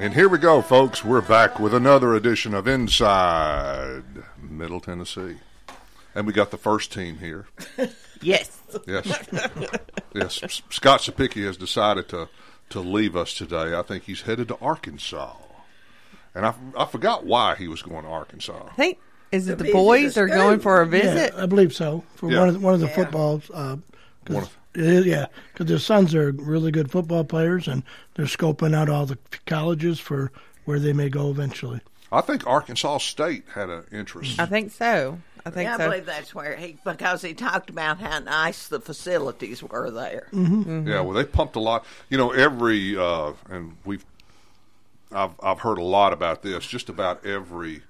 And here we go, folks. We're back with another edition of Inside Middle Tennessee. And we got the first team here. Yes. Yes. yes. Scott Sapicki has decided to, to leave us today. I think he's headed to Arkansas. And I, I forgot why he was going to Arkansas. I think is it the visit boys are going for a visit? Yeah, I believe so. For Yeah. one of the, one of the Yeah. footballs. Uh, 'cause One of- yeah, because their sons are really good football players, and they're scoping out all the colleges for where they may go eventually. I think Arkansas State had an interest. I think so. I think Yeah, I believe that's where he because he talked about how nice the facilities were there. Yeah, well, they pumped a lot. You know, every uh, and we've I've I've heard a lot about this. Just about every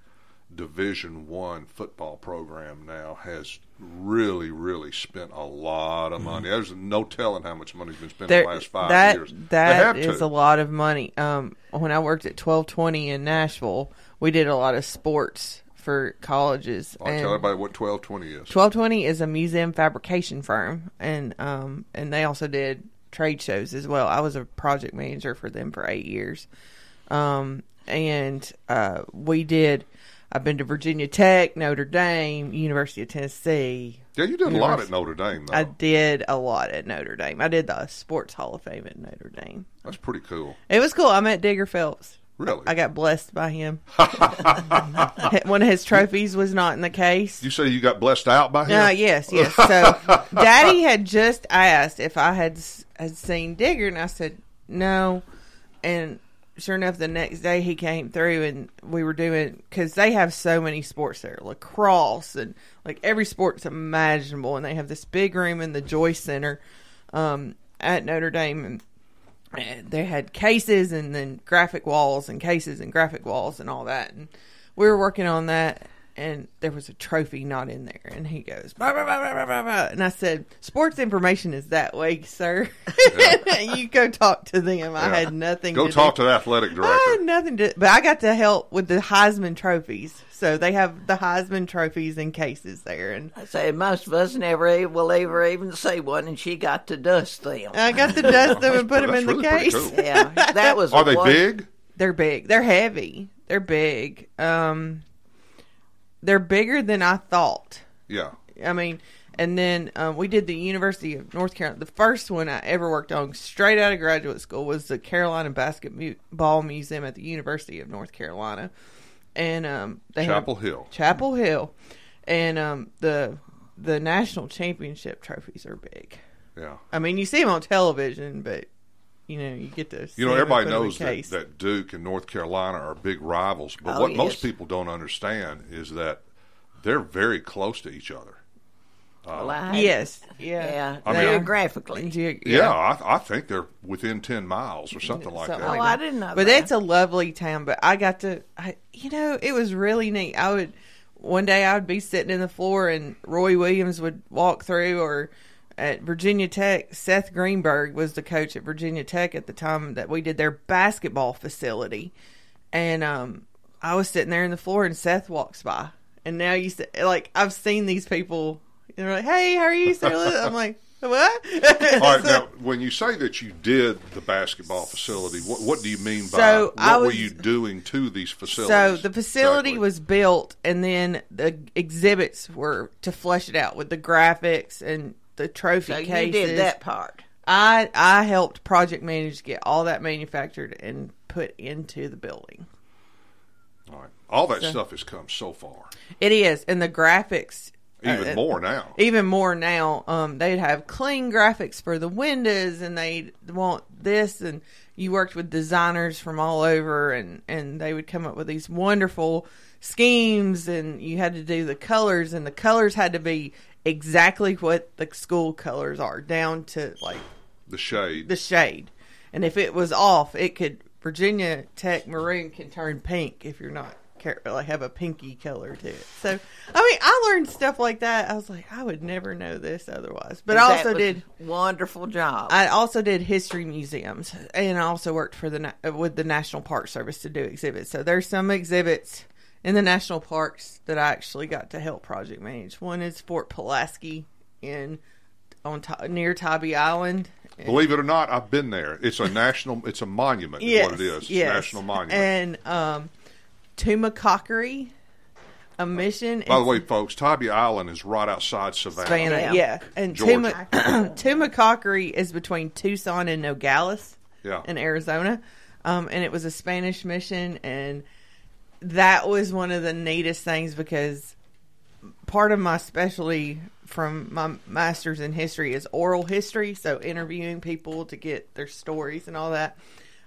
Division One football program now has really, really spent a lot of money. There's no telling how much money's been spent in There- the last five that years. That have to. a lot of money. Um, when I worked at twelve twenty in Nashville, we did a lot of sports for colleges. I'll and tell everybody what twelve twenty is. Twelve twenty is a museum fabrication firm, and um, and they also did trade shows as well. I was a project manager for them for eight years, um, and uh, we did. I've been to Virginia Tech, Notre Dame, University of Tennessee. Yeah, you did a lot at Notre Dame, though. I did a lot at Notre Dame. I did the Sports Hall of Fame at Notre Dame. That's pretty cool. It was cool. I met Digger Phelps. Really? I got blessed by him. One of his trophies was not in the case. you say you got blessed out by him? Uh, yes, yes. So, Daddy had just asked if I had had seen Digger, and I said no. And sure enough, the next day he came through, and we were doing because they have so many sports there, lacrosse and like every sport's imaginable, and they have this big room in the Joyce Center um, at Notre Dame, and and they had cases and then graphic walls and cases and graphic walls and all that. And we were working on that, and there was a trophy not in there. And he goes, "Blah, blah, blah, blah, blah, blah, blah." and I said, "Sports information is that way, sir. you go talk to them. I had nothing. To. Go to talk do. to the athletic director. I had nothing to, but I got to help with the Heisman trophies. So they have the Heisman trophies in cases there, and I say most of us never e- will ever even see one, and she got to dust them. I got to dust them and put them in the really pretty case. cool. yeah, that was. Are they one- big? They're big. They're heavy. They're big. Um, they're bigger than I thought. Yeah. I mean, and then um, we did the University of North Carolina. The first one I ever worked on, straight out of graduate school, was the Carolina Basketball Museum at the University of North Carolina, and um, they have- Chapel Hill. Chapel Hill, and um, the the national championship trophies are big. Yeah. I mean, you see them on television, but you know, you get to see You know, everybody put 'em in knows that, that Duke and North Carolina are big rivals, but Oh, what yes. most people don't understand is that they're very close to each other. Well, I- Yes, yeah, Yeah, I mean- geographically. Ge- Yeah, I, I think they're within 10 miles or something like Something that. Oh, I didn't know But that. it's a lovely town. But I got to, I, you know, it was really neat. I would one day I would be sitting in the floor and Roy Williams would walk through, or at Virginia Tech, Seth Greenberg was the coach at Virginia Tech at the time that we did their basketball facility, and um, I was sitting there in the floor and Seth walks by, and now you see, like I've seen these people. and They're like, "Hey, how are you, Sir?" I'm like, "What?" All right, now, when you say that you did the basketball facility, what, what do you mean by So, what I were you doing to these facilities? So the facility exactly? was built, and then the exhibits were to flesh it out with the graphics and the trophy so cases. you did that part. I I helped project manage to get all that manufactured and put into the building. All right. All that stuff has come so far. It is, and the graphics Even uh, more now. even more now. Um, they'd have clean graphics for the windows, and they'd want this. And you worked with designers from all over, and and they would come up with these wonderful schemes, and you had to do the colors, and the colors had to be exactly what the school colors are, down to like The shade. the shade. And if it was off, it could Virginia Tech maroon can turn pink if you're not care, like have a pinky color to it. So I mean, I learned stuff like that. I was like, I would never know this otherwise. But I also did. wonderful job. I also did history museums, and I also worked for the with the National Park Service to do exhibits. So there's some exhibits in the national parks that I actually got to help project manage. One is Fort Pulaski in on near Tybee Island, Believe it or not, I've been there. It's a national. It's a monument. yes, what it is. yes. National monument. And um, Tumacacori, a mission. By the way, folks, Tybee Island is right outside Savannah. Savannah, Yeah. yeah. And Georgia. Tuma, Tumacacori is between Tucson and Nogales Yeah. in Arizona. Um, and it was a Spanish mission. And that was one of the neatest things because part of my specialty from my master's in history is oral history. So interviewing people to get their stories and all that.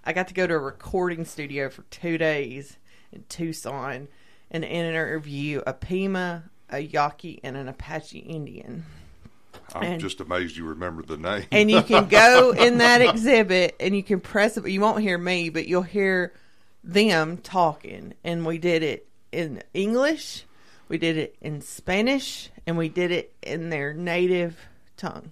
I got to go to a recording studio for two days in Tucson and interview a Pima, a Yaqui, and an Apache Indian. I'm and- just amazed you remember the name. And you can go in that exhibit and you can press it. You won't hear me, but you'll hear them talking. And we did it in English, we did it in Spanish, and we did it in their native tongue.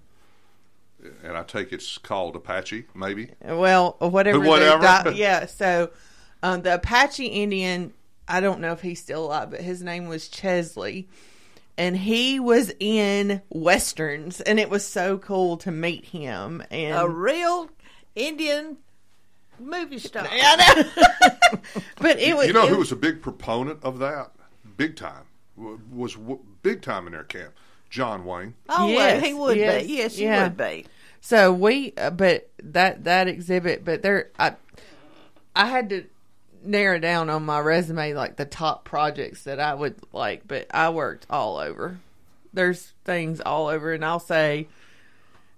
and I take it's called Apache, maybe. Well, whatever. Whatever. di- yeah. So um, the Apache Indian, I don't know if he's still alive, but his name was Chesley. And he was in westerns, and it was so cool to meet him. And A real Indian movie star. I know. but it was. You know who was a big proponent of that? Big time. Was big time in their camp. John Wayne. Oh, well, Yes, he would yes, be. Yes, he yeah. would be. So we, uh, but that that exhibit, but there, I, I had to narrow down on my resume like the top projects that I would like, but I worked all over. There's things all over, and I'll say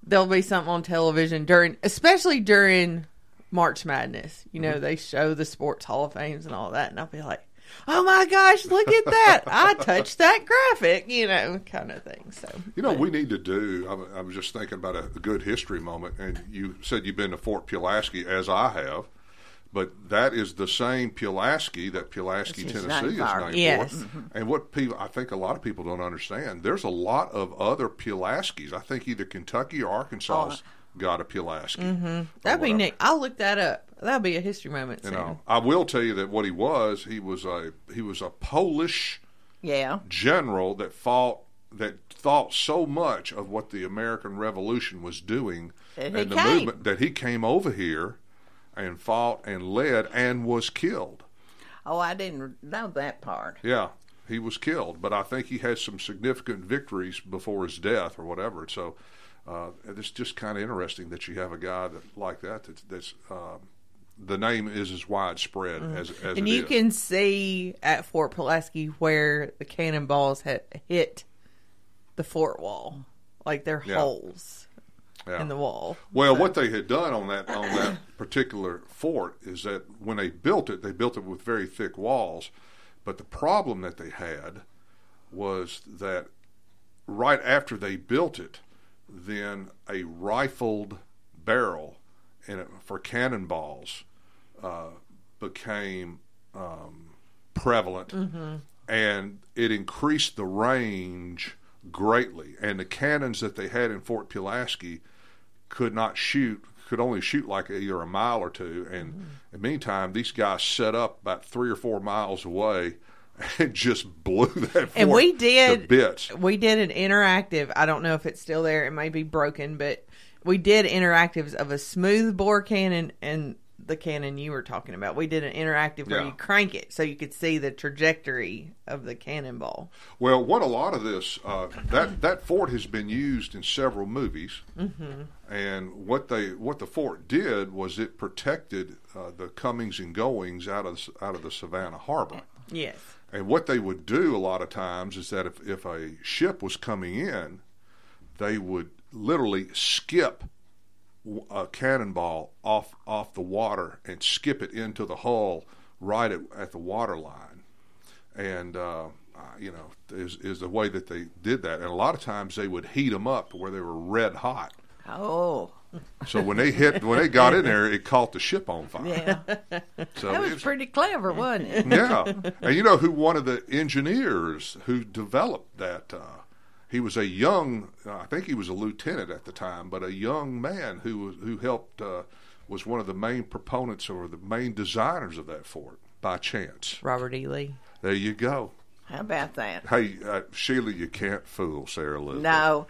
there'll be something on television during, especially during March Madness. You know, mm-hmm. they show the Sports Hall of Fames and all that, and I'll be like. Oh my gosh, look at that. I touched that graphic, you know, kind of thing. So, You know, what we need to do. I, I was just thinking about a, a good history moment, and you said you've been to Fort Pulaski, as I have, but that is the same Pulaski that Pulaski, Tennessee is named Yes. for. Mm-hmm. And what people, I think a lot of people don't understand, there's a lot of other Pulaskis. I think either Kentucky or Arkansas oh, got a Pulaski. Mm-hmm. That'd be neat. I'll look that up. That'll be a history moment. You soon. know, I will tell you that what he was, he was a he was a Polish Yeah. general that fought that thought so much of what the American Revolution was doing he and the came. movement that he came over here and fought and led and was killed. Oh, I didn't know that part. Yeah, he was killed, but I think he had some significant victories before his death or whatever. So uh, it's just kind of interesting that you have a guy that like that. That's, that's um, the name is as widespread as, as Mm-hmm. and you is. can see at Fort Pulaski where the cannonballs had hit the fort wall, like they're Yeah. holes Yeah. in the wall. Well, what they had done on that on that particular fort is that when they built it, they built it with very thick walls. But the problem that they had was that right after they built it, then a rifled barrel in it for cannonballs uh, became um, prevalent, and it increased the range greatly. And the cannons that they had in Fort Pulaski could not shoot could only shoot like either a mile or two. And in the meantime these guys set up about three or four miles away and just blew that And we did bits We did an interactive. I don't know if it's still there. It may be broken, but we did interactives of a smooth bore cannon and the cannon you were talking about. We did an interactive where Yeah. you crank it so you could see the trajectory of the cannonball. well what a lot of this uh, that that fort has been used in several movies Mm-hmm. and what they what the fort did was it protected uh, the comings and goings out of out of the Savannah harbor Yes. And what they would do a lot of times is that if, if a ship was coming in, they would literally skip a cannonball off off the water and skip it into the hull right at, at the water line. And uh, you know is is the way that they did that. And a lot of times they would heat them up where they were red hot. Oh, So when they hit when they got in there, it caught the ship on fire. yeah. So That was it's- pretty clever, wasn't it? yeah, and you know who one of the engineers who developed that? Uh, he was a young, I think he was a lieutenant at the time, but a young man who who helped uh, was one of the main proponents or the main designers of that fort by chance. Robert E. Lee. There you go. How about that? Hey, uh, Sheila, you can't fool Sarah Elizabeth. No,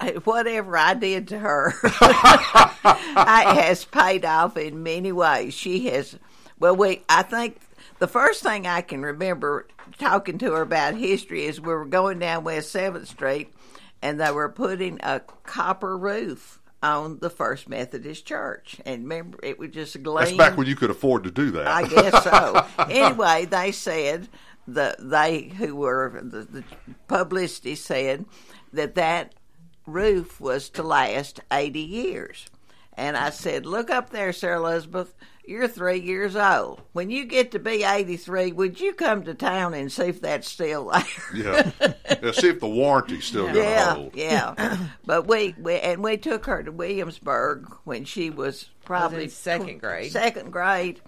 Uh, whatever I did to her, it has paid off in many ways. She has, well, we, I think the first thing I can remember talking to her about history is we were going down West Seventh Street, and they were putting a copper roof on the First Methodist Church, and remember it was just a gleam. That's back when you could afford to do that. I guess so. anyway, they said the they who were the, the publicity said that that roof was to last eighty years, and I said, "Look up there, Sarah Elizabeth." You're three years old. When you get to be 83, would you come to town and see if that's still there? yeah. yeah. See if the warranty's still going to Yeah, hold. yeah. but we, we and we took her to Williamsburg when she was probably in second grade. Second grade,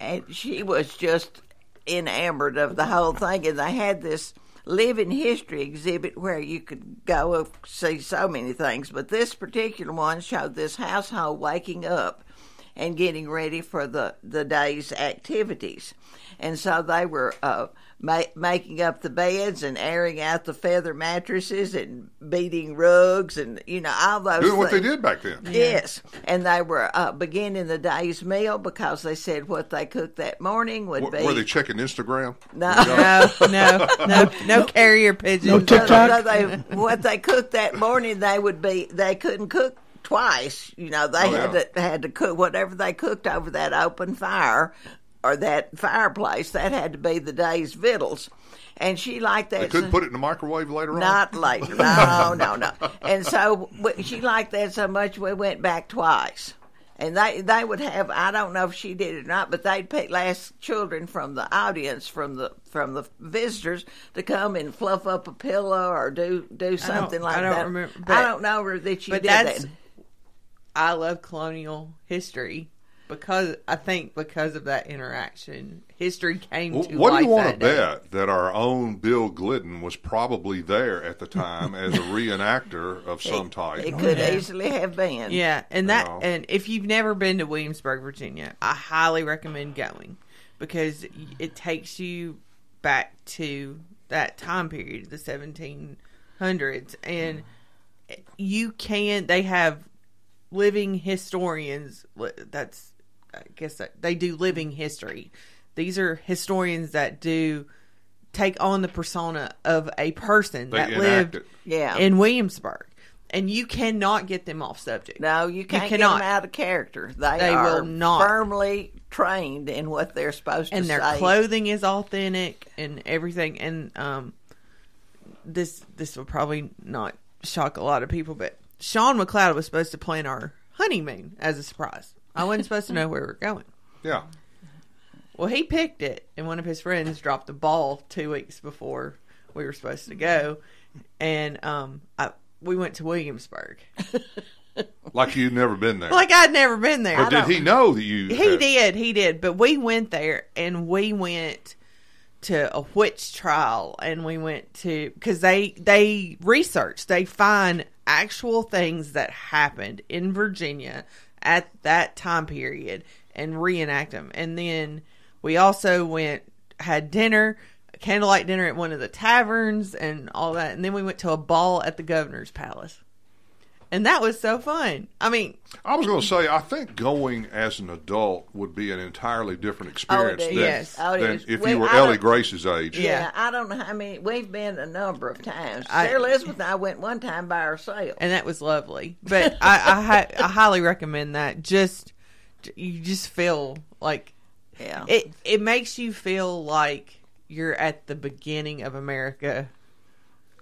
and she was just enamored of the whole thing. And they had this living history exhibit where you could go see so many things. But this particular one showed this household waking up and getting ready for the, the day's activities. And so they were uh, ma- making up the beds and airing out the feather mattresses and beating rugs and, you know, all those Doing what they did back then. Yes, and they were uh, beginning the day's meal because they said what they cooked that morning would W- be Were they checking Instagram? no, No, no, no, no carrier pigeons. No TikTok? So they, what they cooked that morning, they would be they couldn't cook twice. You know, they Oh, had to had to cook whatever they cooked over that open fire or that fireplace. That had to be the day's victuals. And she liked that. They couldn't so- put it in the microwave later on? not later. No, no, no. And so she liked that so much we went back twice. And they they would have I don't know if she did it or not, but they'd pick last children from the audience from the from the visitors to come and fluff up a pillow or do do something like that. I don't that. remember, I don't know that you but did that's that. I love colonial history because I think because of that interaction, history came Well, to what do you want to day. bet that our own Bill Glidden was probably there at the time as a reenactor of some type? It could Yeah. easily have been. Yeah, and that No. and if you've never been to Williamsburg, Virginia, I highly recommend going because it takes you back to that time period, the 1700s, and you can. They have living historians. That's I guess they do living history. These are historians that do take on the persona of a person They that lived it. Yeah. in Williamsburg, and you cannot get them off subject. No, you can't get cannot. them out of character. They, They are will not. firmly trained in what they're supposed and to And their say. clothing is authentic and everything. And um, this this will probably not shock a lot of people, but Sean McCloud was supposed to plan our honeymoon as a surprise. I wasn't supposed to know where we were going. Yeah. Well, he picked it, and one of his friends dropped the ball two weeks before we were supposed to go, and um, I, we went to Williamsburg. Like you'd never been there. Like I'd never been there. or did he know that you? He had- did, he did. But we went there and we went to a witch trial and we went to because they they research they find actual things that happened in Virginia at that time period and reenact them. And then we also went had dinner, candlelight dinner at one of the taverns and all that. And then we went to a ball at the governor's palace. And that was so fun. I mean, I was going to say, I think going as an adult would be an entirely different oh, experience is. than, Yes. Oh, than if We- you were I Ellie Grace's age. Yeah. Yeah, I don't know how many. We've been a number of times. I- Sarah Elizabeth and I went one time by ourselves. and that was lovely. But I, I, I highly recommend that. Just you just feel like Yeah, it. It makes you feel like you're at the beginning of America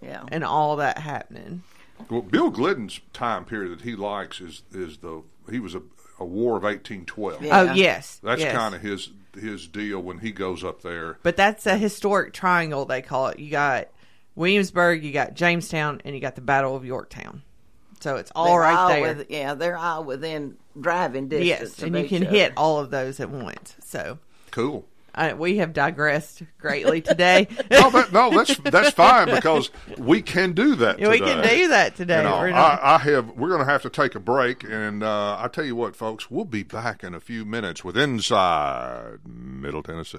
yeah. and all that happening. Well, Bill Glidden's time period that he likes is is the he was a, a War of eighteen twelve. Yeah. Oh yes, That's yes. kind of his his deal when he goes up there. But that's a historic triangle they call it. You got Williamsburg, you got Jamestown, and you got the Battle of Yorktown. So it's all They're right all there. with- yeah, they're all within driving distance. yes, and you can other. hit all of those at once. So Cool. Uh, we have digressed greatly today. No, that, no, that's that's fine because we can do that. we can do that today. You know, I, I have. We're going to have to take a break, and uh, I tell you what, folks, we'll be back in a few minutes with Inside Middle Tennessee.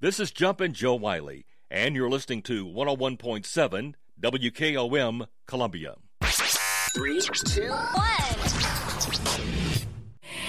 This is Jumpin' Joe Wiley, and you're listening to 101.7 WKOM Columbia. Three, two, one.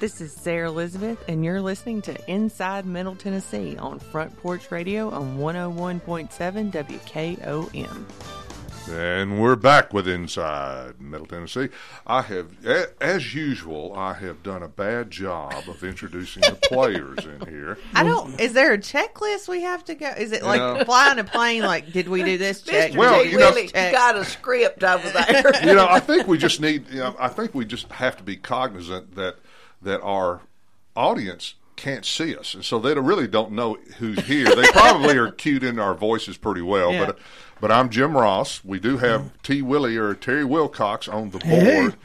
This is Sarah Elizabeth, and you're listening to Inside Middle Tennessee on Front Porch Radio on 101.7 WKOM. And we're back with Inside Middle Tennessee. I have, as usual, I have done a bad job of introducing the players in here. I don't. Is there a checklist we have to go? Is it like flying a plane? Like, did we do this check? Well, you know, got a script over there. you know, I think we just need. You know, I think we just have to be cognizant that that our audience can't see us, and so they really don't know who's here. They probably are cued into our voices pretty well, yeah. but but I'm Jim Ross. We do have T. Willie or Terry Wilcox on the board. Hey.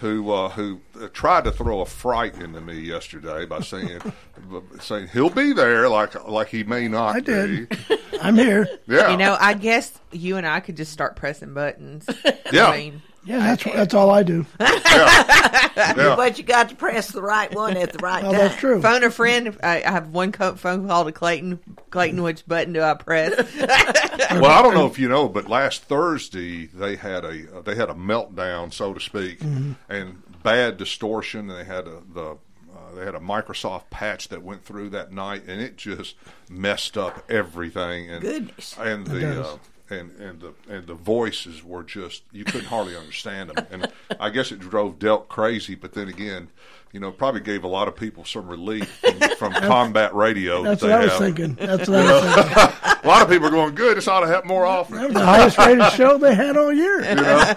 Who uh, who tried to throw a fright into me yesterday by saying saying he'll be there like like he may not I did. be. I'm here. Yeah, you know, I guess you and I could just start pressing buttons. Yeah, I mean, yeah, that's that's all I do. yeah. yeah. But you got to press the right one at the right oh, time. That's true. Phone a friend. I have one phone call to Clayton. Clayton, which button do I press? well, I don't know if you know, but last Thursday they had a they had a meltdown, so to speak, mm-hmm. and bad distortion. They had a, the uh, they had a Microsoft patch that went through that night, and it just messed up everything. And Goodness. and It the does. uh, and and the and the voices were just you couldn't hardly understand them. And I guess it drove Delk crazy. But then again, you know, probably gave a lot of people some relief from, from combat radio. That's that what I was have. thinking. That's what I was thinking. a lot of people are going, good. This ought to happen more often. That was the highest rated show they had all year. You know?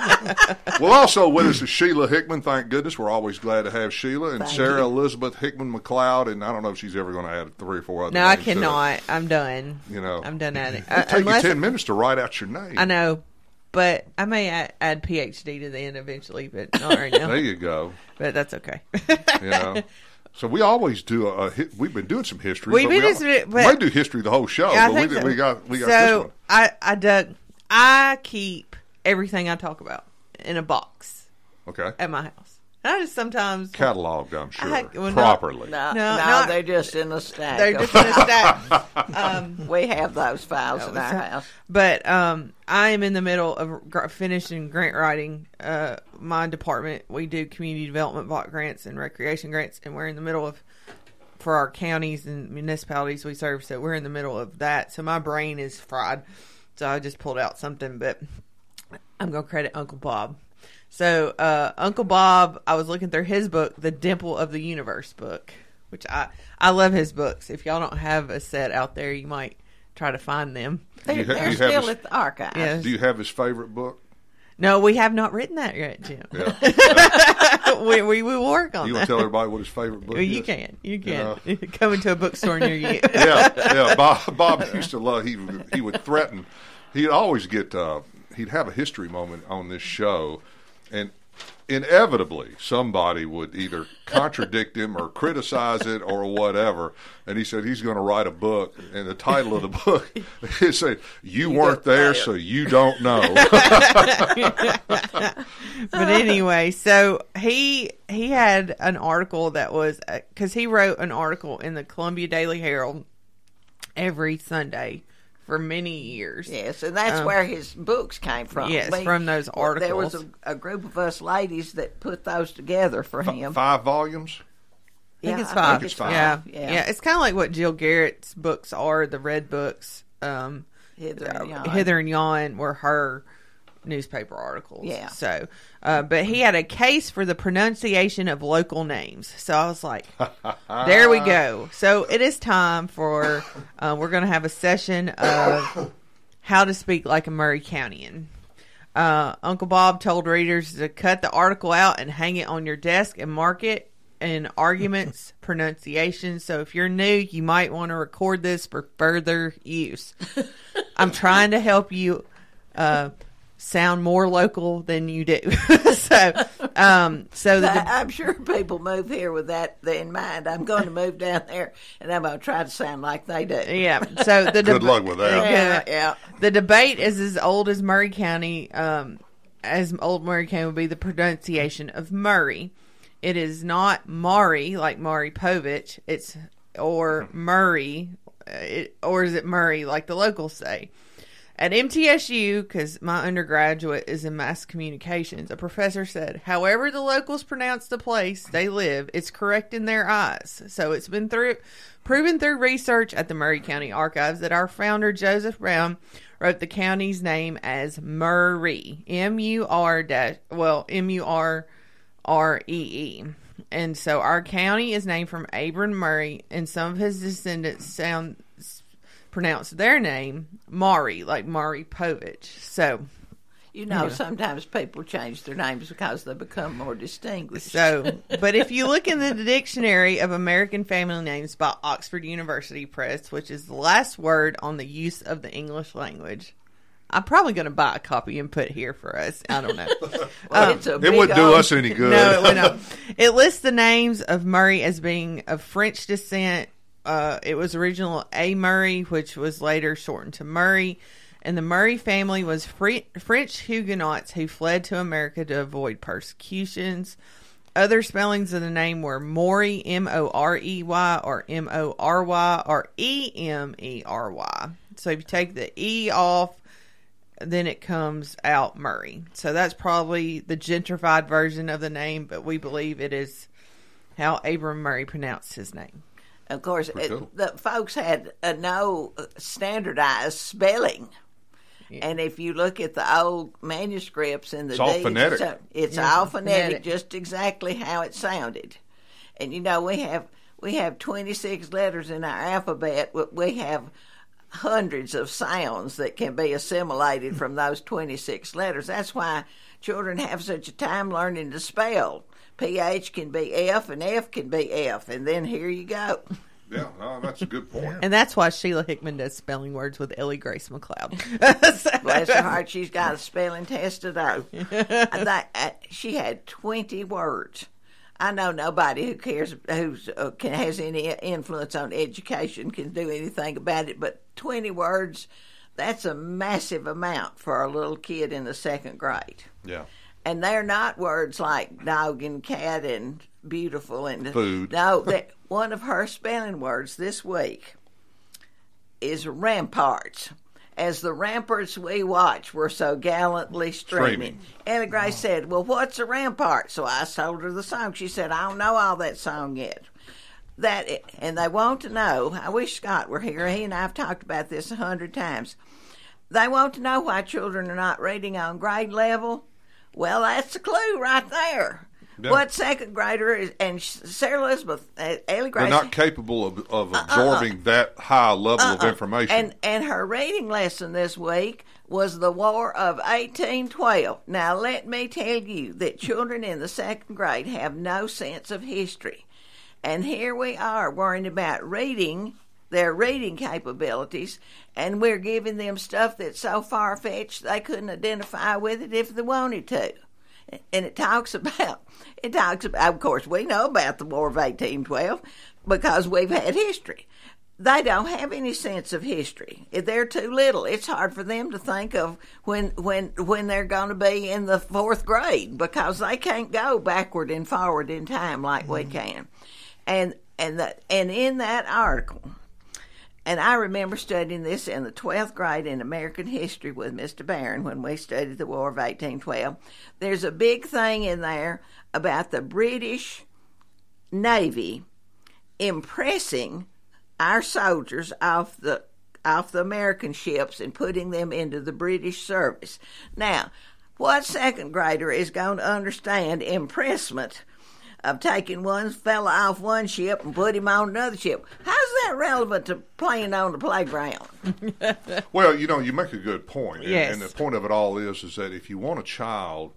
well, also with us is Sheila Hickman. Thank goodness. We're always glad to have Sheila and Thank Sarah you. Elizabeth Hickman McCloud. And I don't know if she's ever going to add three or four other No, I names to cannot. I'm done. You know, I'm done at it. It'd Uh, take unless- you ten minutes to write out your name. I know, but I may add, add PhD to the end eventually, but not right now. There you go. But that's okay. Know. So we always do a, a. We've been doing some history. We've been we doing but- might do history the whole show. Yeah, but we, so. we got we got so this one. I I dug. I keep everything I talk about in a box Okay. at my house. And I just sometimes Cataloged, I'm sure, I- well, properly. No, No, no, not- they're just in a stack. They're just in a stack. Um, we have those files in No, our house. But um, I am in the middle of finishing grant writing. Uh, my department, we do community development block grants and recreation grants, and we're in the middle of for our counties and municipalities we serve. So we're in the middle of that. So my brain is fried. So I just pulled out something, but I'm gonna credit Uncle Bob. So uh, Uncle Bob, I was looking through his book, the Dimple of the Universe book, which I I love his books. If y'all don't have a set out there, you might try to find them. They're, ha- they're you still his- at the archive. Yes. Do you have his favorite book? No, we have not written that yet, Jim. Yeah. we, we will work on You that. want to tell everybody what his favorite book Well, you is? can. You know? can. Come into a bookstore near you. yeah, yeah. Bob, Bob used to love. He would- he would threaten. He'd always get. Uh, he'd have a history moment on this show, and inevitably somebody would either contradict him or criticize it or whatever. And he said he's going to write a book, and the title of the book is say, "You weren't there, so you don't know." but anyway, so he he had an article that was uh, because he wrote an article in the Columbia Daily Herald every Sunday for many years. Yes, and that's Um, where his books came from. Yes, from those well, There was a, a group of us ladies that put those together for him. Five volumes. I think Yeah, it's I five. think it's five. Yeah. Yeah. yeah, It's kind of like what Jill Garrett's books are. The red books, um, Hither and Yon. Hither and Yon were her newspaper articles. Yeah. So, uh, but he had a case for the pronunciation of local names. So I was like, there we go. So it is time for uh, we're going to have a session of how to speak like a Murray Countyan. Uh, Uncle Bob told readers to cut the article out and hang it on your desk and mark it in arguments, pronunciation. So if you're new, you might want to record this for further use. I'm trying to help you uh, sound more local than you do. so, um, so the, I- I'm sure people move here with that in mind. I'm going to move down there, and I'm going to try to sound like they do. Yeah. So the Good luck with that. Yeah, yeah. The debate is as old as Maury County. Um, as old Maury County would be the pronunciation of Murray. It is not Maury like Maury Povich. It's or Murray, uh, it, or is it Murray like the locals say? At MTSU, because my undergraduate is in mass communications, a professor said, however the locals pronounce the place they live, it's correct in their eyes. So it's been through proven through research at the Maury County Archives that our founder Joseph Brown wrote the county's name as Murray, M U R dash well M U R R E E. And so our county is named from Abram Maury, and some of his descendants sound pronounce their name Maury, like Maury Povich. So, You know, Yeah. sometimes people change their names because they become more distinguished. so, but if you look in the dictionary of American family names by Oxford University Press, which is the last word on the use of the English language, I'm probably going to buy a copy and put here for us. I don't know. Well, um, it's a It wouldn't do us any good. No, it would not. It lists the names of Murray as being of French descent. Uh, it was original A. Murray, which was later shortened to Murray. And the Murray family was Fre- French Huguenots who fled to America to avoid persecutions. Other spellings of the name were Maury, M O R E Y, or M O R Y, or E M E R Y. So if you take the E off, then it comes out Murray. So that's probably the gentrified version of the name, but we believe it is how Abram Maury pronounced his name. Of course, it, cool. the folks had uh, no standardized spelling. And if you look at the old manuscripts and the It's all deeds, phonetic. so- it's Yeah, all phonetic, phonetic. just exactly how it sounded. And you know, we have we have twenty six letters in our alphabet. but We have hundreds of sounds that can be assimilated from those twenty six letters. That's why children have such a time learning to spell. PH can be F and F can be F, and then here you go. Yeah, no, that's a good point. And that's why Sheila Hickman does spelling words with Ellie Grace McCloud. Bless her heart, she's got a spelling test to do. I think, uh, she had 20 words. I know nobody who cares, who uh, has any influence on education can do anything about it, but 20 words, that's a massive amount for a little kid in the second grade. Yeah. And they're not words like dog and cat and beautiful and Food. No, that one of her spelling words this week is ramparts. As the ramparts we watch were so gallantly streaming. Streaming. Ellie Grace uh-huh. said, Well, what's a rampart? So I told her the song. She said, I don't know all that song yet. That and they want to know. I wish Scott were here. He and I have talked about this a hundred times. They want to know why children are not reading on grade level. Well, that's the clue right there. Yeah. What second grader is? And Sarah Elizabeth, uh, Ellie Grace, They're not capable of, of absorbing that high level of Uh-uh. information. And and her reading lesson this week was the War of 1812. Now let me tell you that children in the second grade have no sense of history. And here we are worrying about reading their reading capabilities and we're giving them stuff that's so far fetched they couldn't identify with it if they wanted to. And it talks about it talks about of course we know about the War of 1812 because we've had history they don't have any sense of history. If They're too little. It's hard for them to think of when when when they're going to be in the fourth grade because they can't go backward and forward in time like we mm-hmm. can. And and that and in that article, and I remember studying this in the 12th grade in American history with Mr. Barron when we studied the War of 1812. There's a big thing in there about the British Navy impressing our soldiers off the off the American ships and putting them into the British service. Now, what second grader is going to understand impressment of taking one fella off one ship and put him on another ship? How's that relevant to playing on the playground? Well, you know, you make a good point, and, Yes. and the point of it all is, is that if you want a child,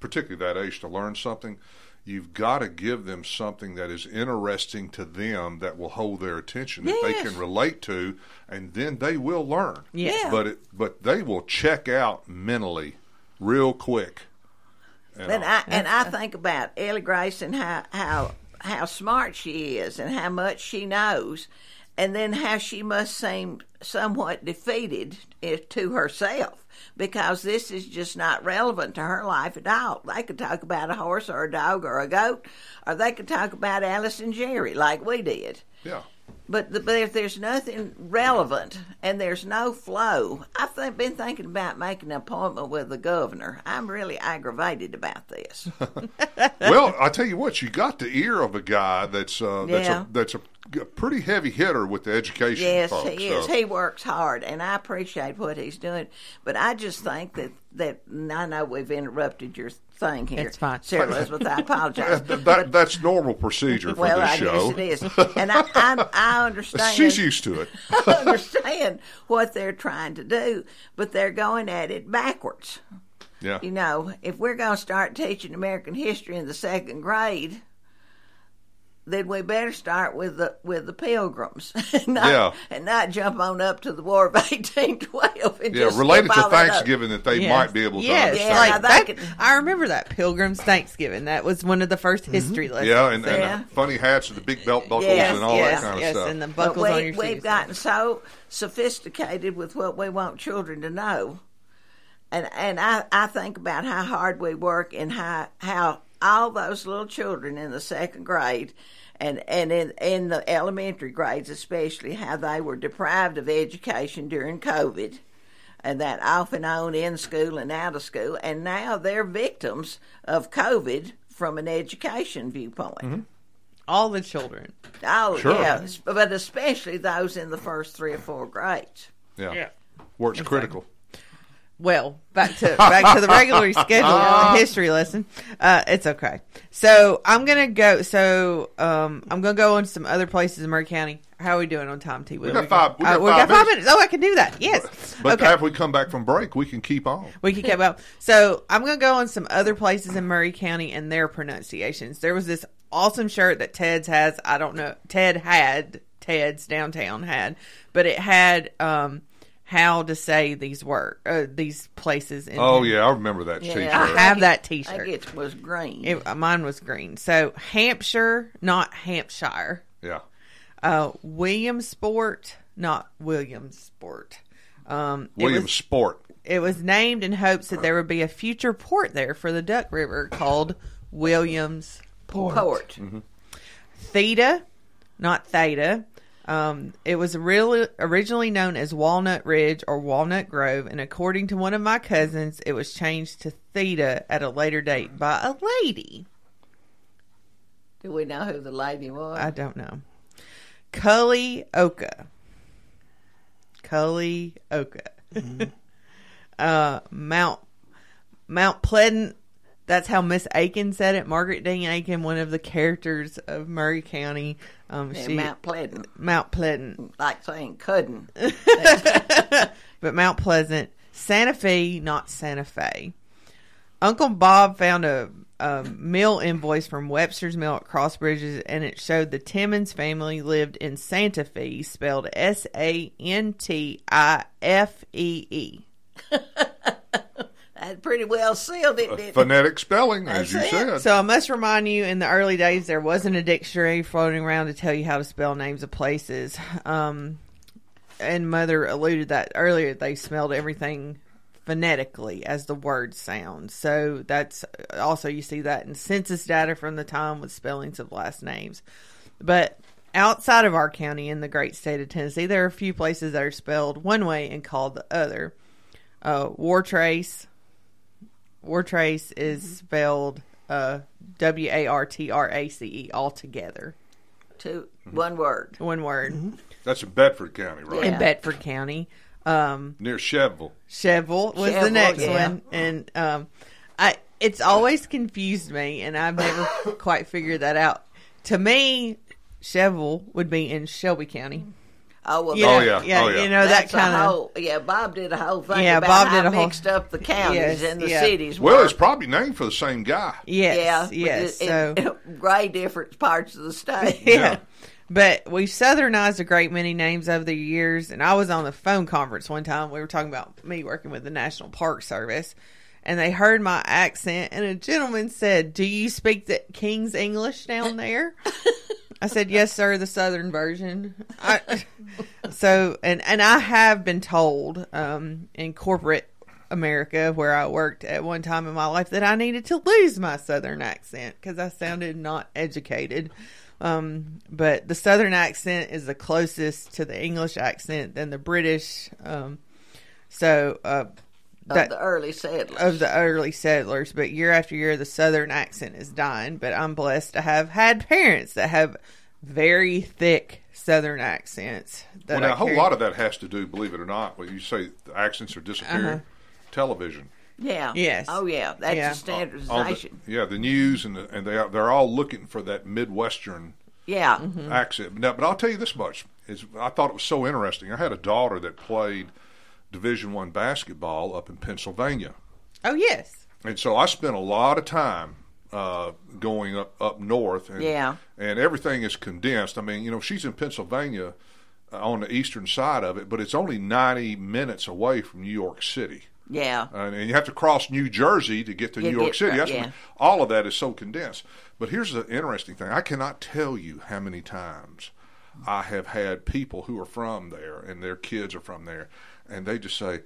particularly that age, to learn something, you've got to give them something that is interesting to them that will hold their attention that they can relate to, and then they will learn. Yeah. But it, but they will check out mentally real quick. And And all. I and I uh, think about Ellie Grace and how how how smart she is and how much she knows, and then how she must seem somewhat defeated i- to herself because this is just not relevant to her life at all. They could talk about a horse or a dog or a goat, or they could talk about Alice and Jerry like we did. Yeah. But, the, but if there's nothing relevant and there's no flow, I've th- been thinking about making an appointment with the governor. I'm really aggravated about this. well, I tell you what, you got the ear of a guy that's uh, that's Yeah. a that's a, a pretty heavy hitter with the education. yes, folks, he is. so- He works hard, and I appreciate what he's doing. But I just think that that and I know we've interrupted your thing here. It's fine. Sarah Elizabeth. I apologize. That- that- that's normal procedure for well, this I show. guess it is, and I I, I understand. She's used to it. I understand what they're trying to do, but they're going at it backwards. Yeah. You know, if we're going to start teaching American history in the second grade, then we better start with the with the Pilgrims, and not, Yeah. and not jump on up to the War of eighteen twelve. And Yeah, just related to all up. Thanksgiving that they Yes. might be able to yes, understand. like that- I remember that Pilgrim's Thanksgiving. That was one of the 1st mm-hmm. history lessons. yeah, and, and Yeah. the funny hats and the big belt buckles Yes, and all yes, that kind yes, of stuff. and the But buckles we, on your we've shoes. gotten so sophisticated with what we want children to know, and and I, I think about how hard we work and how how all those little children in the second grade. And and in in the elementary grades especially, how they were deprived of education during COVID, and that off and on in school and out of school, and now they're victims of COVID from an education viewpoint. Mm-hmm. All the children. Oh Sure. yeah, but especially those in the first three or four grades. Yeah. Where it's critical. Well, back to back to the regularly scheduled history lesson. Uh, it's okay. So I'm gonna go. So um, I'm gonna go on some other places in Maury County. How are we doing on time, T? We got five- we Uh, got we five got five minutes. minutes. Oh, I can do that. Yes. But okay. after we come back from break, we can keep on. We can keep up. So I'm gonna go on some other places in Maury County and their pronunciations. There was this awesome shirt that Ted's has. I don't know. Ted had Ted's downtown had, but it had um how to say these word uh, these places. In Oh yeah, I remember that Yeah, T-shirt. I have that T-shirt. think it was green. It, uh, mine was green. So Hampshire, not Hampshire. Yeah. Uh, Williamsport, not Williamsport. Um, it William was- Sport. it was named in hopes that there would be a future port there for the Duck River called Williams Port. Port. Theta, not Theta. Um, it was really originally known as Walnut Ridge or Walnut Grove, and according to one of my cousins, it was changed to Theta at a later date by a lady. Do we know who the lady was? I don't know. Culleoka. Cully Oka. uh, Mount Mount Pleasant. That's how Miss Aiken said it. Margaret Dean Aiken, one of the characters of Maury County. Um, Yeah, she Mount Pleasant. Mount Pleasant, Like saying couldn't. but Mount Pleasant, Santa Fe, not Santa Fe. Uncle Bob found a, a mill invoice from Webster's Mill at Cross Bridges, and it showed the Timmons family lived in Santa Fe, spelled S A N T I F E E. That pretty well sealed it, didn't it? Phonetic spelling, as you it. said. So I must remind you, in the early days, there wasn't a dictionary floating around to tell you how to spell names of places. Um, and Mother alluded that earlier. They spelled everything phonetically as the word sounds. So that's also you see that in census data from the time with spellings of last names. But outside of our county in the great state of Tennessee, there are a few places that are spelled one way and called the other. Uh, War Trace. War Trace is spelled uh, W A R T R A C E all together. Two, one word. One word. That's in Bedford County, right? In Bedford County. Um, Near Cheville. Chevel was the Chevel, next yeah. one, and um, I it's always confused me, and I've never quite figured that out. To me, Chevel would be in Shelby County. Oh, well, You Oh, know, yeah. Oh, yeah. Oh, you know that That's a kind of. whole, yeah. Bob did a whole thing Yeah, about Bob how did a whole- mixed up the counties Yes, and the yeah. cities. Well, were. it's probably named for the same guy. Yes, yeah, yes. in- So in gray different parts of the state. yeah. But we've southernized a great many names over the years. And I was on the phone conference one time. We were talking about me working with the National Park Service. And they heard my accent. And a gentleman said, Do you speak the King's English down there? I said, Yes, sir, the southern version. I, so, and, and I have been told um, in corporate America, where I worked at one time in my life, that I needed to lose my southern accent because I sounded not educated. Um, but the southern accent is the closest to the English accent than the British. Um, so, uh, Of the early settlers. of the early settlers, but year after year, the southern accent is dying. But I'm blessed to have had parents that have very thick southern accents. That Well, now, I a whole lot of that has to do, believe it or not, when you say the accents are disappearing. Uh-huh. Television. yeah. Yes. Oh, yeah. That's Yeah. the standardization. All the- yeah, the news and the, and they are, they're all looking for that Midwestern yeah. Mm-hmm. accent. Now, but I'll tell you this much: is I thought it was so interesting. I had a daughter that played Division One basketball up in Pennsylvania, Oh yes. and so I spent a lot of time uh, going up up north. And, Yeah. and everything is condensed. I mean, you know, she's in Pennsylvania uh, on the eastern side of it, but it's only ninety minutes away from New York City. Yeah. And, and you have to cross New Jersey to get to Yeah, New York City. That's yeah. what- all of that is so condensed. But here's the interesting thing: I cannot tell you how many times I have had people who are from there and their kids are from there, and they just say,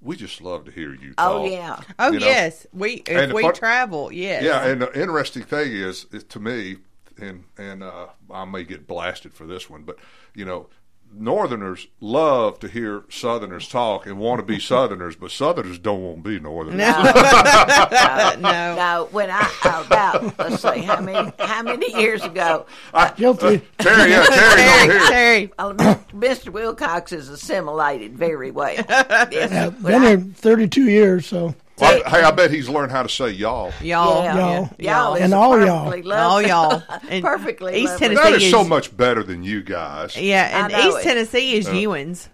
"We just love to hear you talk." Oh, yeah. Oh You know? yes. We if And we fun- travel, yes. Yeah, and the interesting thing is, is to me, and and uh, I may get blasted for this one, but you know, Northerners love to hear Southerners talk and want to be Southerners, but Southerners don't want to be Northerners. no, no. When I about let's see how many how many years ago, I, Guilty. Terry, yeah, Terry, over here. Terry. uh, Mr. Wilcox is assimilated very well. Yes. Yeah, been I- here 32 years, so Well, I- hey, I bet he's learned how to say y'all. Y'all. Yeah. y'all, Y'all is and all y'all. perfectly All y'all. And perfectly East lovely. Tennessee That is so much better than you guys. Yeah, and East it. Tennessee is Uh, Ewans.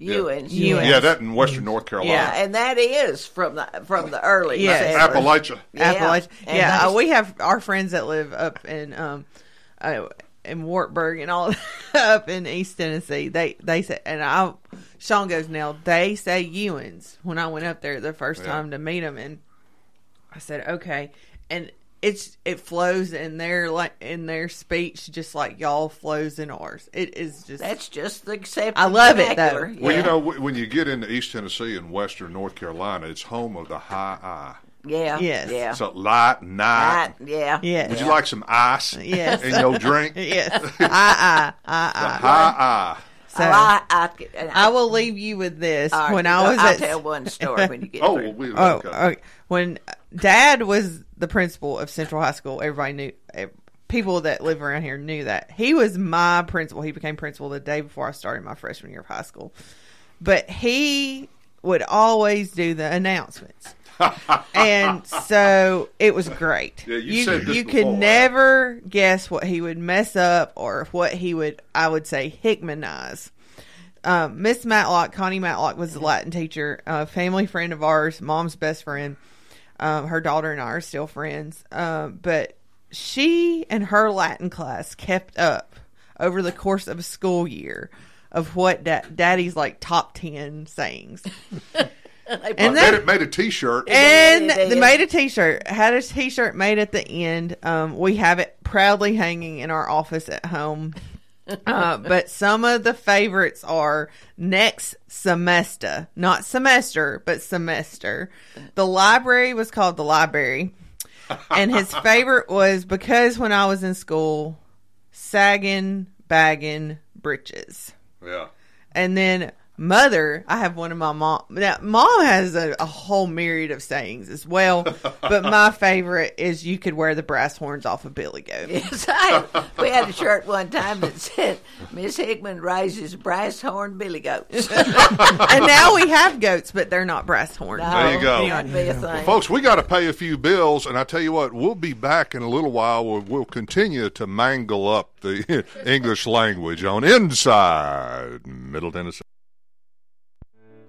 Ewans. Ewans. Yeah, that in Western North Carolina. Yeah, and that is from the from the early Yes. Appalachia. Yeah. Appalachia. And Yeah, uh, we have our friends that live up in um, uh, in Wartburg and all up in East Tennessee. They they say, and I, Sean goes now. They say Ewans when I went up there the first Yeah. time to meet him, and I said okay, and it's it flows in their like in their speech just like y'all flows in ours. It is just That's just the accepted I love it, though. vernacular. Well, you know, w- when you get into East Tennessee and Western North Carolina, it's home of the high I. Yeah. Yes. Yeah. So light night. Right, yeah. Yes. Would you like some ice Yes. in your drink? yes, I I The I I. high I. So I, I, and I will leave you with this. All right, when I was I'll at tell one story when you get Oh, through. well, we, Oh, okay. okay. when Dad was the principal of Central High School, everybody knew. eh, People that live around here knew that he was my principal. He became principal the day before I started my freshman year of high school. But he would always do the announcements, and so it was great. Yeah, you said this you before. could never guess what he would mess up or what he would, I would say, Hickmanize um, Miss Matlock, Connie Matlock, was the Latin teacher, a family friend of ours, mom's best friend. Um, her daughter and I are still friends. Um, but she and her Latin class kept up over the course of a school year of what da- Daddy's like top 10 sayings. I and made, then, it, made a T-shirt. and They they made a T-shirt. Had a T-shirt made at the end. Um, we have it proudly hanging in our office at home. Uh, but some of the favorites are next semester, not semester, but semester. The library was called the library, and his favorite was because when I was in school, sagging, bagging, britches. Yeah. And then mother, I have one of my mom. Now, mom has a, a whole myriad of sayings as well, but my favorite is you could wear the brass horns off of Billy Goat. Yes, I, we had a shirt one time that said Miss Hickman raises brass horn billy goats. and now we have goats, but they're not brass horns. There you go. That'd be a Well, folks, we got to pay a few bills, and I tell you what, we'll be back in a little while. We'll, we'll continue to mangle up the English language on Inside Middle Tennessee.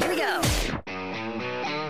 Here we go.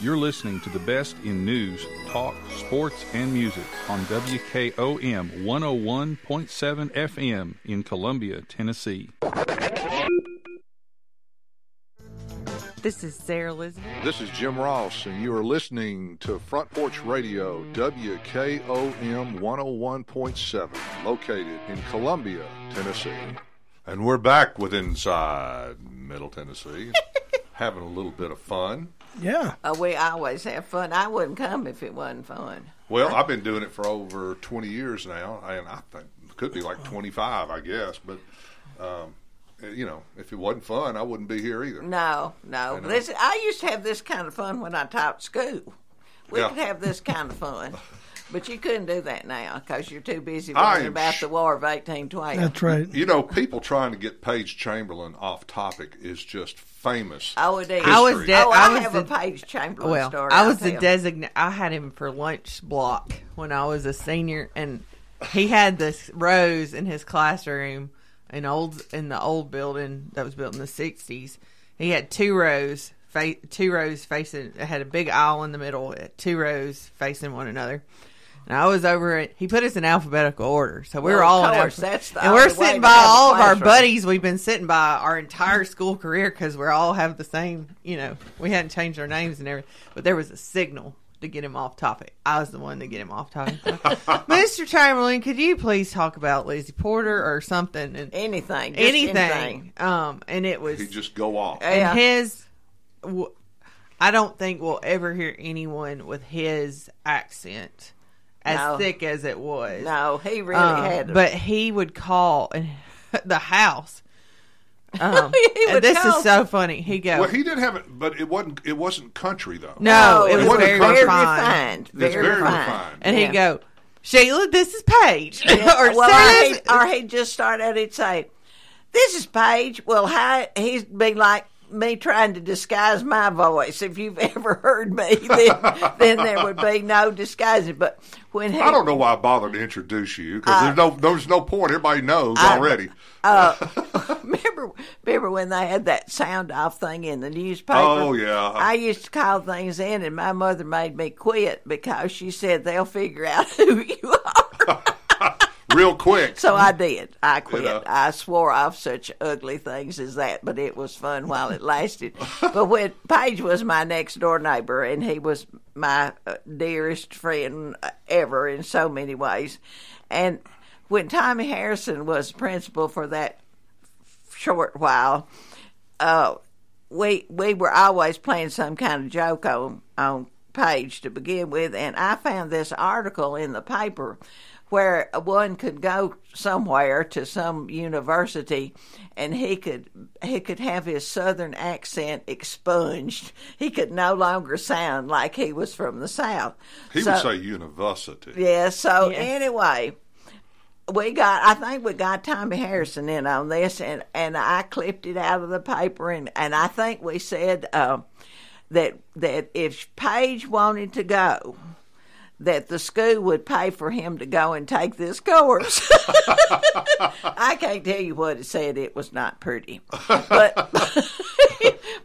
You're listening to the best in news, talk, sports, and music on WKOM 101.7 FM in Columbia, Tennessee. This is Sarah Elizabeth. This is Jim Ross, and you are listening to Front Porch Radio, WKOM 101.7, located in Columbia, Tennessee. And we're back with Inside Middle Tennessee, having a little bit of fun. Yeah. Uh, we always have fun. I wouldn't come if it wasn't fun. Well, I've been doing it for over 20 years now, and I think it could be like 25, I guess. But, um, you know, if it wasn't fun, I wouldn't be here either. No, no. You know? This I used to have this kind of fun when I taught school. We Yeah. could have this kind of fun. But you couldn't do that now because you're too busy I worrying about sh- the War of 1812. That's right. You know, people trying to get Paige Chamberlain off topic is just famous. Oh, it is. I was de- oh, I, I was have the- a Page Chamberlain Well, story. I was the designate. I had him for lunch block when I was a senior, and he had this rows in his classroom in old in the old building that was built in the sixties. He had two rows, two rows facing. It had a big aisle in the middle, uh, two rows facing one another. And I was over it. He put us in alphabetical order, so we Well, were of all in course, alpha- that's the and we're sitting by all of our buddies. We've been sitting by our entire school career because we all have the same. You know, we hadn't changed our names and everything, but there was a signal to get him off topic. I was the one to get him off topic. Mr. Chamberlain, could you please talk about Lizzie Porter or something? And anything, just anything. anything. Um, and it was He'd just go off. and his. w- I don't think we'll ever hear anyone with his accent as No. thick as it was. No, he really Um, had. But he would call and the house. Um, and this call. is so funny. He goes. Well, he did have it, but it wasn't. It wasn't country though. No, it was wasn't very country. refined. It's very refined. And he'd go, Sheila, this is Paige. Yeah, or well, Sarah, or he'd, or he'd just start out. He'd say, "This is Paige." Well, how he'd be like me trying to disguise my voice. If you've ever heard me, then then there would be no disguising. But when he, I don't know why I bothered to introduce you because Uh, there's no there's no point. Everybody knows I- already. Uh, remember, remember when they had that sound off thing in the newspaper? Oh, yeah. I used to call things in, and my mother made me quit because she said they'll figure out who you are. Real quick. So I did. I quit. know. I swore off such ugly things as that, but it was fun while it lasted. but when Paige was my next door neighbor, and he was my uh, dearest friend ever in so many ways, and when Tommy Harrison was principal for that short while, uh, we we were always playing some kind of joke on on Page to begin with, and I found this article in the paper where one could go somewhere to some university and he could he could have his southern accent expunged. He could no longer sound like he was from the south. He So- would say university. yeah, so Yes. anyway, we got I think we got Tommy Harrison in on this and, and I clipped it out of the paper and, and I think we said uh, that that if Page wanted to go that the school would pay for him to go and take this course. I can't tell you what it said. It was not pretty, but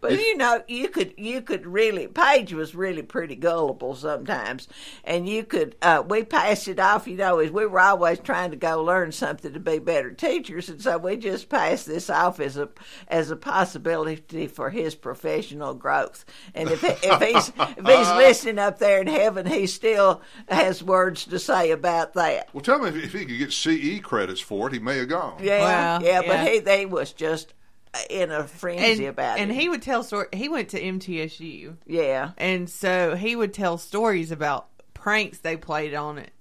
but you know, you could you could really Paige was really pretty gullible sometimes, and you could uh, we passed it off. You know, as we were always trying to go learn something to be better teachers, and so we just passed this off as a as a possibility for his professional growth. And if if he's if he's listening up there in heaven, he still has words to say about that. Well, tell me if, if he could get CE credits for it, he may have gone. Yeah, Well, yeah, yeah. but he they was just in a frenzy and, about and it. And he would tell story. He went to MTSU. Yeah. and so he would tell stories about pranks they played on it,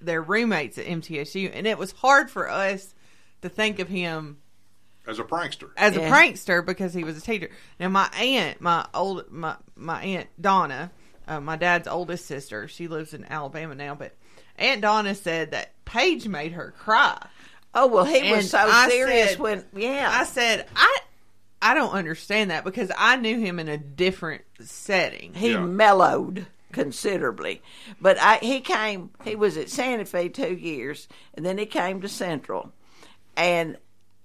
their roommates at MTSU, and it was hard for us to think of him As a prankster. as Yeah. a prankster because he was a teacher. Now my aunt, my old my my aunt Donna, uh, my dad's oldest sister, she lives in Alabama now, but Aunt Donna said that Paige made her cry. Oh well, he was so I serious said- when yeah. I said I I don't understand that because I knew him in a different setting. he mellowed considerably. But I, he came. He was at Santa Fe two years, and then he came to Central, and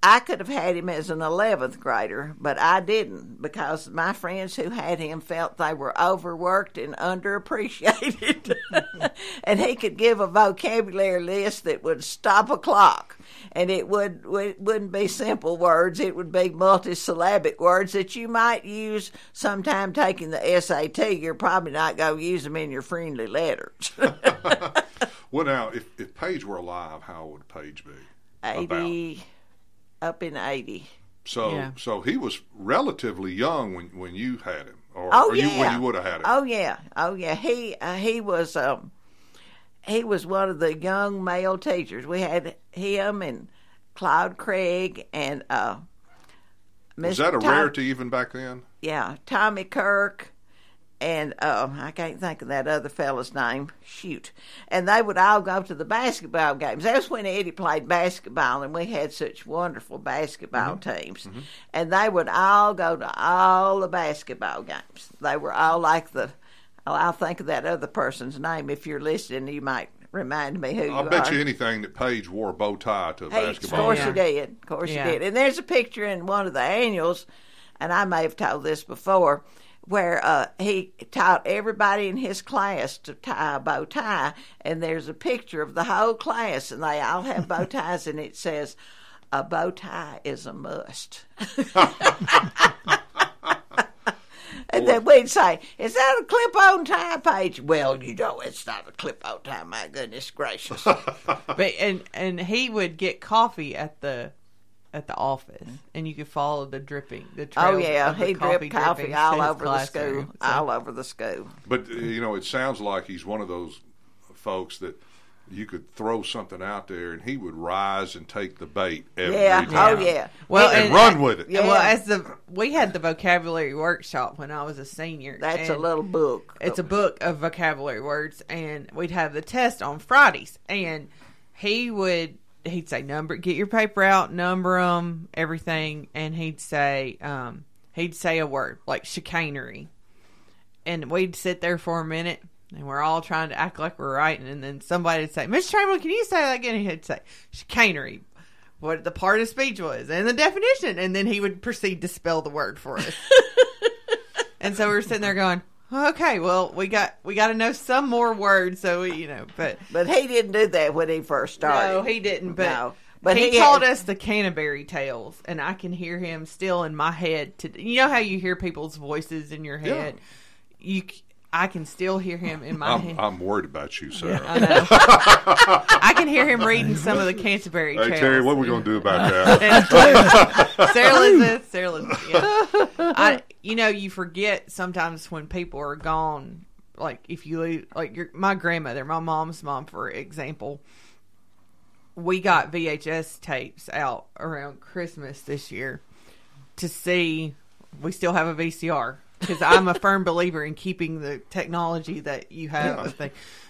I could have had him as an eleventh grader, but I didn't because my friends who had him felt they were overworked and underappreciated, and he could give a vocabulary list that would stop a clock. And it would it wouldn't be simple words; it would be multisyllabic words that you might use sometime taking the SAT. You're probably not going to use them in your friendly letters. Well, now, if, if Paige were alive, how would Paige be? Eighty, up in eighty. So, Yeah. so he was relatively young when, when you had him, or, Oh or yeah. you, when you would have had him. Oh yeah. Oh yeah. He uh, he was um he was one of the young male teachers. We had him and Cloud Craig and uh was that a Tom- rarity even back then? Yeah, Tommy Kirk and um I can't think of that other fella's name. Shoot. And they would all go to the basketball games. That's when Eddie played basketball and we had such wonderful basketball teams. And they would all go to all the basketball games. They were all like the oh, I'll think of that other person's name. If you're listening, you might remind me who you I'll bet are. you anything that Paige wore a bow tie to a Hey, basketball. Of course game. you did. Of course Yeah. you did. And there's a picture in one of the annuals, and I may have told this before, where uh, he taught everybody in his class to tie a bow tie, and there's a picture of the whole class, and they all have bow ties, and it says, "A bow tie is a must." And then we'd say, "Is that a clip-on tie, Page?" Well, you know, it's not a clip-on tie. My goodness gracious! but and and he would get coffee at the at the office, and you could follow the dripping. The Oh yeah, of the he dripped coffee drippings to all over the school. So- all over the school. But uh, you know, it sounds like he's one of those folks that you could throw something out there and he would rise and take the bait every Yeah. time. Oh, yeah. Well, and, run with it. Yeah. Well, as the we had the vocabulary workshop when I was a senior. That's a little book. It's a book of vocabulary words, and we'd have the test on Fridays, and he would he'd say number get your paper out, number them, everything, and he'd say um he'd say a word like chicanery, and we'd sit there for a minute. And we're all trying to act like we're writing, and then somebody would say, "Mr. Chamberlain, can you say that again?" And he'd say, "Chicanery." what the part of speech was and the definition, and then he would proceed to spell the word for us. and so we were sitting there going, "Okay, well, we got we got to know some more words, so we, you know." But But he didn't do that when he first started. no, he didn't. But No. But he, he taught had- us the Canterbury Tales, and I can hear him still in my head. To you know how you hear people's voices in your Yeah. head, you. c- I can still hear him in my I'm, head. I'm worried about you, Sarah. I know. I can hear him reading some of the Canterbury Hey Tales. Terry, what are we going to do about that? Sarah Elizabeth, Sarah Elizabeth. Yeah. I, you know, you forget sometimes when people are gone. Like if you leave, like your my grandmother, my mom's mom, for example. We got VHS tapes out around Christmas this year to see. We still have a VCR because I'm a firm believer in keeping the technology that you have. Yeah.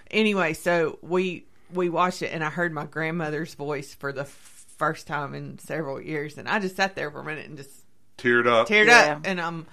Anyway, so we we watched it, and I heard my grandmother's voice for the first time in several years, and I just sat there for a minute and just Teared up. teared up, and um,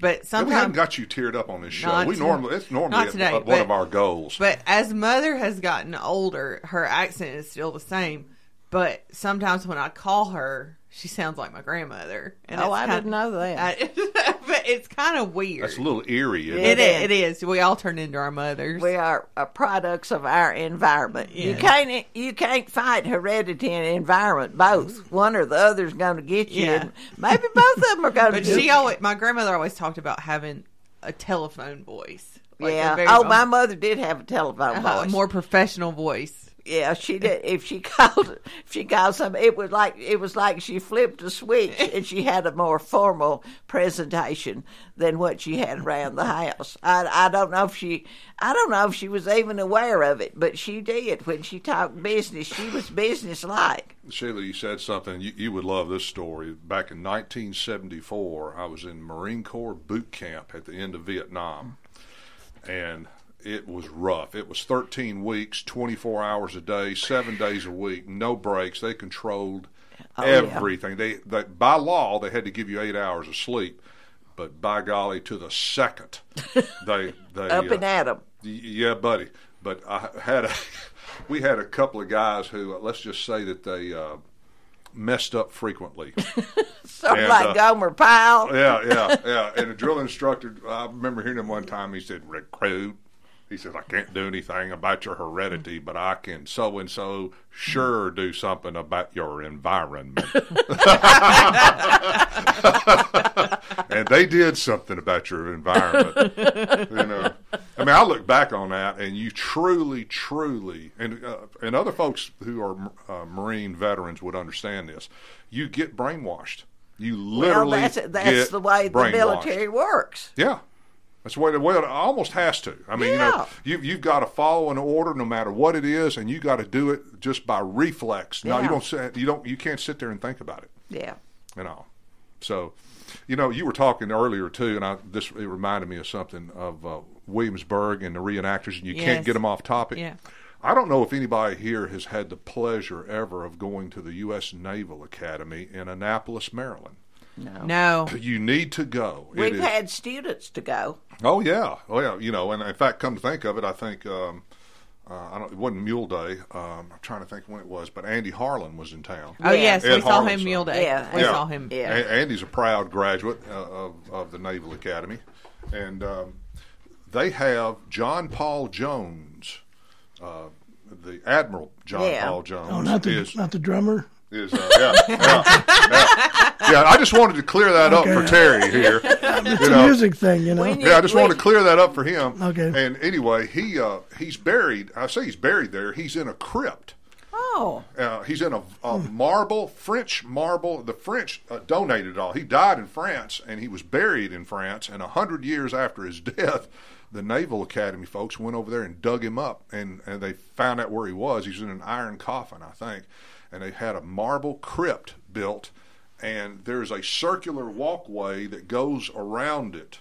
but Yeah, we haven't sometimes got you teared up on this show. Not we to- normally it's normally not a- today, a- one but- of our goals. But as mother has gotten older, her accent is still the same. But sometimes when I call her, she sounds like my grandmother. Oh, I kind- didn't know that. I- but it's kind of weird. That's a little eerie. Isn't It it? is. It is. We all turn into our mothers. We are uh, products of our environment. You can't you can't fight heredity and environment both. One or the other's going to get you. Yeah. maybe both of them are going to. But she always, my grandmother always talked about having a telephone voice. Like yeah. very- Oh, my mother did have a telephone a voice. more professional voice. Yeah, she did. If she called, if she called something, it was like it was like she flipped a switch, and she had a more formal presentation than what she had around the house. I, I don't know if she, I don't know if she was even aware of it, but she did when she talked business. She was business like. Sheila, you said something. You, you would love this story. Back in 1974, I was in Marine Corps boot camp at the end of Vietnam, and it was rough. It was 13 weeks, 24 hours a day, seven days a week, no breaks. They controlled Oh, yeah. everything. They, they by law they had to give you eight hours of sleep, but by golly, to the second, they they Up and uh, at 'em. Yeah, buddy. But I had a, we had a couple of guys who, uh, let's just say that they uh, messed up frequently. Something And, like uh, Gomer Pyle. yeah, yeah, yeah. And a drill instructor, I remember hearing him one time. He said, "Recruit." He says, "I can't do anything about your heredity, but I can so and so sure do something about your environment." and they did something about your environment. you know, I mean, I look back on that, and you truly, truly, and uh, and other folks who are uh, Marine veterans would understand this. You get brainwashed. You literally well, that's that's the way the military works. Yeah. That's the way, the way it almost has to. I mean, you know, you, you've got to follow an order no matter what it is, and you got to do it just by reflex. No, you don't. You don't. You can't sit there and think about it. Yeah. You know. So, you know, you were talking earlier too, and I this it reminded me of something of uh, Williamsburg and the reenactors, and you can't get them off topic. Yeah. I don't know if anybody here has had the pleasure ever of going to the U.S. Naval Academy in Annapolis, Maryland. No. No. You need to go. It We've is- had students to go. Oh yeah, oh yeah. You know, and in fact, come to think of it, I think um, uh, I don't. It wasn't Mule Day. Um, I'm trying to think when it was, but Andy Harlan was in town. Oh, yes, we Ed saw him son. Mule Day. Yeah, we saw him. Yeah. A- Andy's a proud graduate uh, of of the Naval Academy, and um, they have John Paul Jones, uh, the Admiral John Yeah. Paul Jones. Oh, not the is not the drummer. Is uh, yeah, yeah, yeah. Yeah, I just wanted to clear that up for Terry here. It's you a know. music thing, you know. Yeah, I just wanted to clear that up for him. Okay. And anyway, he uh, he's buried. I say he's buried there. He's in a crypt. Oh. Uh, he's in a, a marble, French marble. The French uh, donated it all. He died in France, and he was buried in France. And a hundred years after his death, the Naval Academy folks went over there and dug him up, and, and they found out where he was. He's in an iron coffin, I think. And they had a marble crypt built, and there's a circular walkway that goes around it,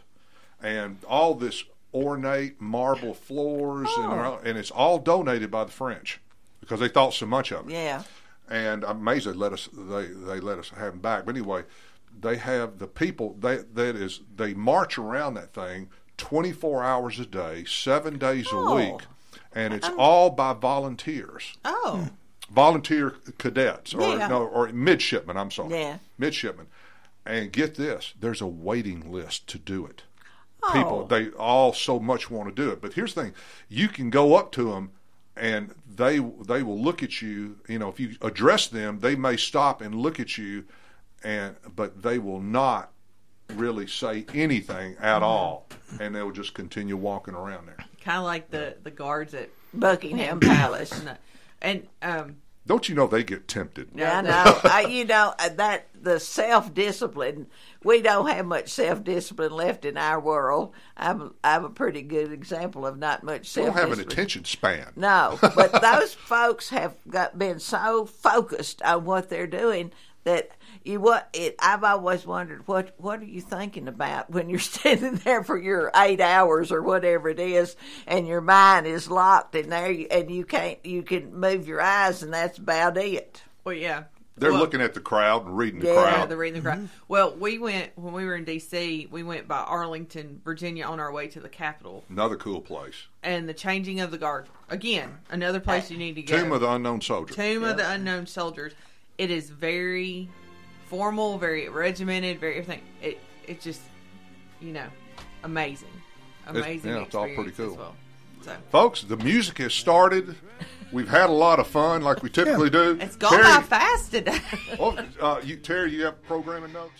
and all this ornate marble floors, and, oh. and it's all donated by the French because they thought so much of it Yeah. and I'm amazed they let us they they let us have them back. But anyway, they have the people they that is they march around that thing 24 hours a day, seven days a Oh. week, and it's all by volunteers, Oh. Volunteer cadets or Yeah. no or midshipmen. I'm sorry, Yeah. midshipmen. And get this, there's a waiting list to do it. Oh. People, they all so much want to do it. But here's the thing: you can go up to them, and they they will look at you. You know, if you address them, they may stop and look at you, and but they will not really say anything Mm-hmm. at all, and they'll just continue walking around there. Kind of like the, the guards at Buckingham Palace. No. And um, Don't you know they get tempted? Yeah, I know. I, you know uh, that the self discipline. We don't have much self discipline left in our world. I'm I'm a pretty good example of not much We self. don't have an attention span. No, but those folks have got been so focused on what they're doing that you what it. I've always wondered what what are you thinking about when you're standing there for your eight hours or whatever it is, and your mind is locked in there, and you can't you can move your eyes, and that's about it. well, yeah. They're Well, looking at the crowd and reading the Yeah, Yeah, crowd. the reading the crowd. Mm-hmm. Well, we went when we were in D.C. We went by Arlington, Virginia, on our way to the Capitol, Another cool place. and the changing of the guard. Again, another place you need to go. Tomb of the Unknown Soldier. Tomb of the Unknown Soldiers. It is very formal, very regimented, very everything. It it just you know amazing, It's- amazing. yeah, it's all pretty cool. well. So Folks, the music has started. We've had a lot of fun, like we typically do. it's gone Terry, by fast today. oh, uh, you, Terry, you have programming notes?